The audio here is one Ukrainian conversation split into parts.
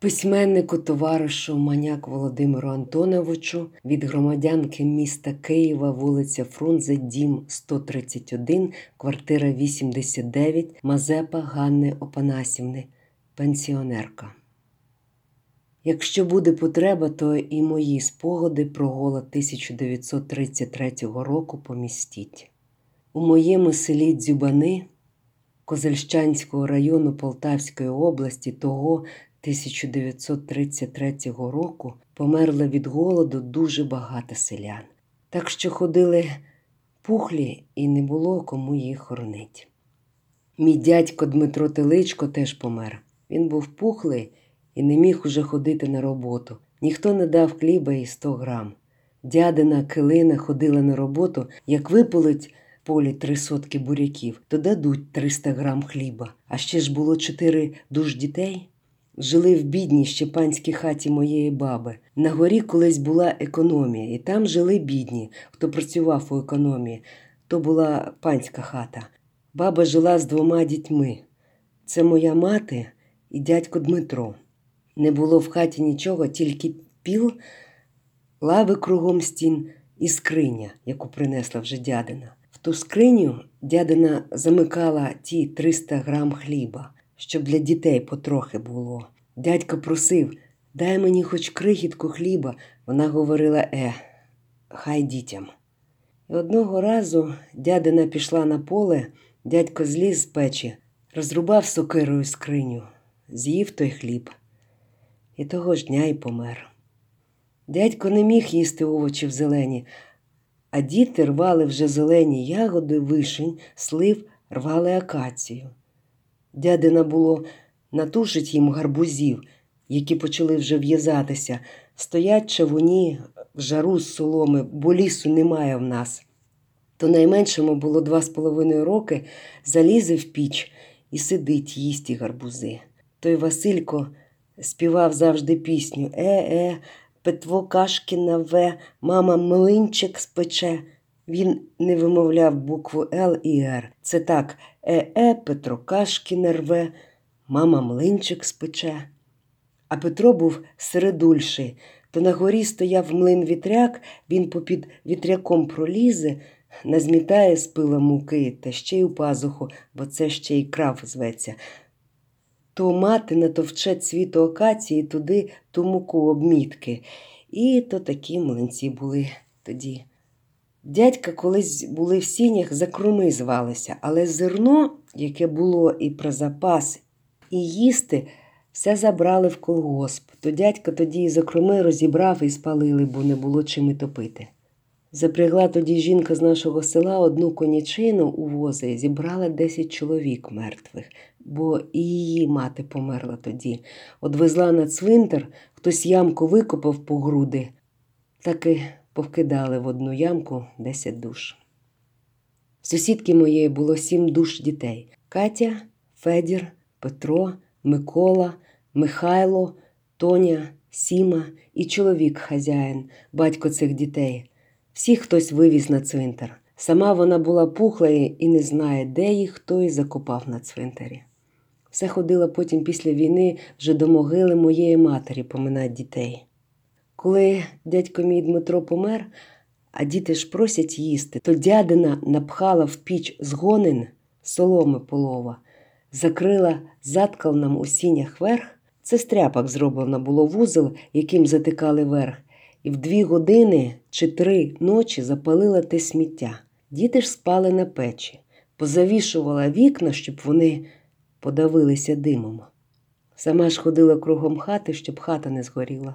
Письменнику товаришу Маняк Володимиру Антоновичу від громадянки міста Києва, вулиця Фрунзе, дім 131, квартира 89, Мазепа Ганни Опанасівни, пенсіонерка. Якщо буде потреба, то і мої спогади про голод 1933 року помістіть. У моєму селі Дзюбани Козельщанського району Полтавської області того 1933 року померло від голоду дуже багато селян. Так що ходили пухлі і не було кому їх хоронить. Мій дядько Дмитро Теличко теж помер. Він був пухлий і не міг уже ходити на роботу. Ніхто не дав хліба і 100 грам. Дядина Килина ходила на роботу, як випалить полі три сотки буряків, то дадуть 300 грам хліба. А ще ж було чотири душ дітей. Жили в бідній щепанській хаті моєї баби. На горі колись була економія, і там жили бідні, хто працював у економії. То була панська хата. Баба жила з двома дітьми. Це моя мати і дядько Дмитро. Не було в хаті нічого, тільки піл, лави кругом стін і скриня, яку принесла вже дядина. В ту скриню дядина замикала ті 300 грам хліба, щоб для дітей потрохи було. Дядько просив, дай мені хоч крихітку хліба. Вона говорила е, хай дітям. І одного разу дядина пішла на поле, дядько зліз з печі, розрубав сокирою скриню, з'їв той хліб. І того ж дня й помер. Дядько не міг їсти овочі в зелені, а діти рвали вже зелені ягоди, вишень, слив, рвали акацію. Дядина було натушить їм гарбузів, які почали вже в'язатися, стоять чавуні в жару з соломи, бо лісу немає в нас. То найменшому було два з половиною роки, залізе в піч і сидить їсті гарбузи. Той Василько співав завжди пісню Е-е, Петво Кашкіна В, мама млинчик спече. Він не вимовляв букву Л і Р. Це так Е-е, Петро Кашкін рве, мама млинчик спече. А Петро був середульший, то на горі стояв млин вітряк, він попід вітряком пролізе, назмітає з пила муки та ще й у пазуху, бо це ще й крав зветься. То мати натовче цвіту акації туди ту муку обмітки. І то такі млинці були тоді. Дядька колись були в сінях за круми звалися, але зерно, яке було і про запас, і їсти, все забрали в колгосп. То дядька тоді і за круми розібрав і спалили, бо не було чим і топити. Запрягла тоді жінка з нашого села одну конячину у вози і зібрала 10 чоловік мертвих, бо і її мати померла тоді. Одвезла на цвинтар, хтось ямку викопав по груди, так і повкидали в одну ямку 10 душ. Сусідки моєї було сім душ дітей: Катя, Федір, Петро, Микола, Михайло, Тоня, Сіма і чоловік хазяїн, батько цих дітей. Всіх хтось вивіз на цвинтар. Сама вона була пухла і не знає, де їх хто і закопав на цвинтарі. Все ходила потім після війни вже до могили моєї матері поминати дітей. Коли дядько мій Дмитро помер, а діти ж просять їсти, то дядина напхала в піч згонин соломи полова, закрила заткал нам у сінях верх. Це стряпок зроблено було вузол, яким затикали верх, і в дві години чи три ночі запалила те сміття. Діти ж спали на печі, позавішувала вікна, щоб вони подавилися димом. Сама ж ходила кругом хати, щоб хата не згоріла.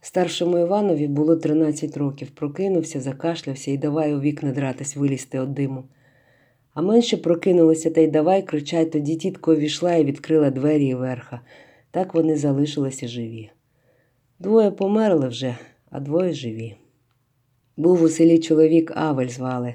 Старшому Іванові було 13 років, прокинувся, закашлявся і давай у вікна дратись вилізти від диму. А менше прокинулися та й давай кричать, тоді тітко війшла і відкрила двері і верха. Так вони залишилися живі. Двоє померли вже, а двоє живі. Був у селі чоловік Авель звали.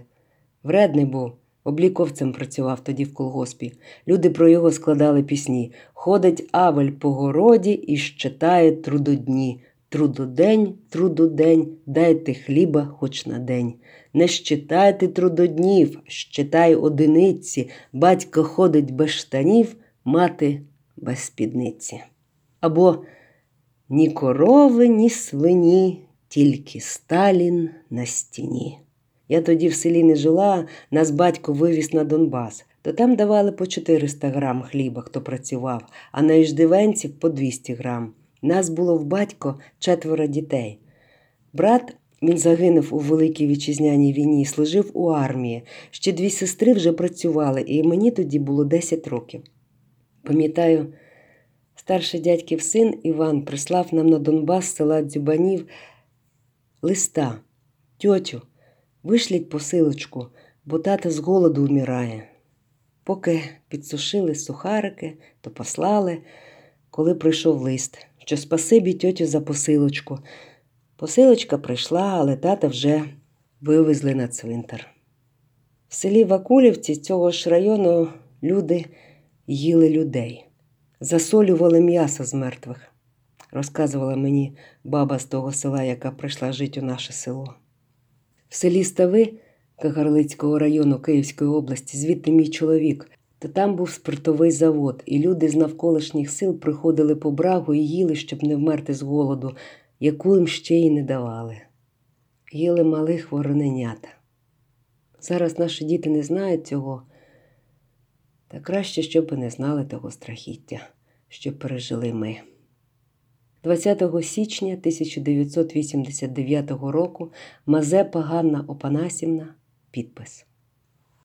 Вредний був, обліковцем працював тоді в колгоспі. Люди про його складали пісні. Ходить Авель по городі і щитає трудодні. Трудодень, трудодень, дайте хліба хоч на день. Не щитайте трудоднів, щитай одиниці, батько ходить без штанів, мати без спідниці. Або ні корови, ні свині, тільки Сталін на стіні. Я тоді в селі не жила, нас батько вивіз на Донбас. То там давали по 400 грам хліба, хто працював, а на іждивенців по 200 грам. Нас було в батько четверо дітей. Брат він загинув у Великій Вітчизняній війні, служив у армії. Ще дві сестри вже працювали, і мені тоді було 10 років. Пам'ятаю, старший дядьків син Іван прислав нам на Донбас з села Дзюбанів листа. Тьотю, вишліть посилочку, бо тата з голоду вмирає. Поки підсушили сухарики, то послали, коли прийшов лист, що спасибі тьотю за посилочку. Посилочка прийшла, але тата вже вивезли на цвинтар. В селі Вакулівці цього ж району люди їли людей, засолювали м'ясо з мертвих, розказувала мені баба з того села, яка прийшла жити у наше село. В селі Стави Кагарлицького району Київської області, звідти мій чоловік, то там був спиртовий завод, і люди з навколишніх сил приходили по брагу і їли, щоб не вмерти з голоду, яку їм ще й не давали. Їли малих вороненята. Зараз наші діти не знають цього, та краще, щоб і не знали того страхіття, що пережили ми. 20 січня 1989 року Мазепа Ганна Опанасівна підпис.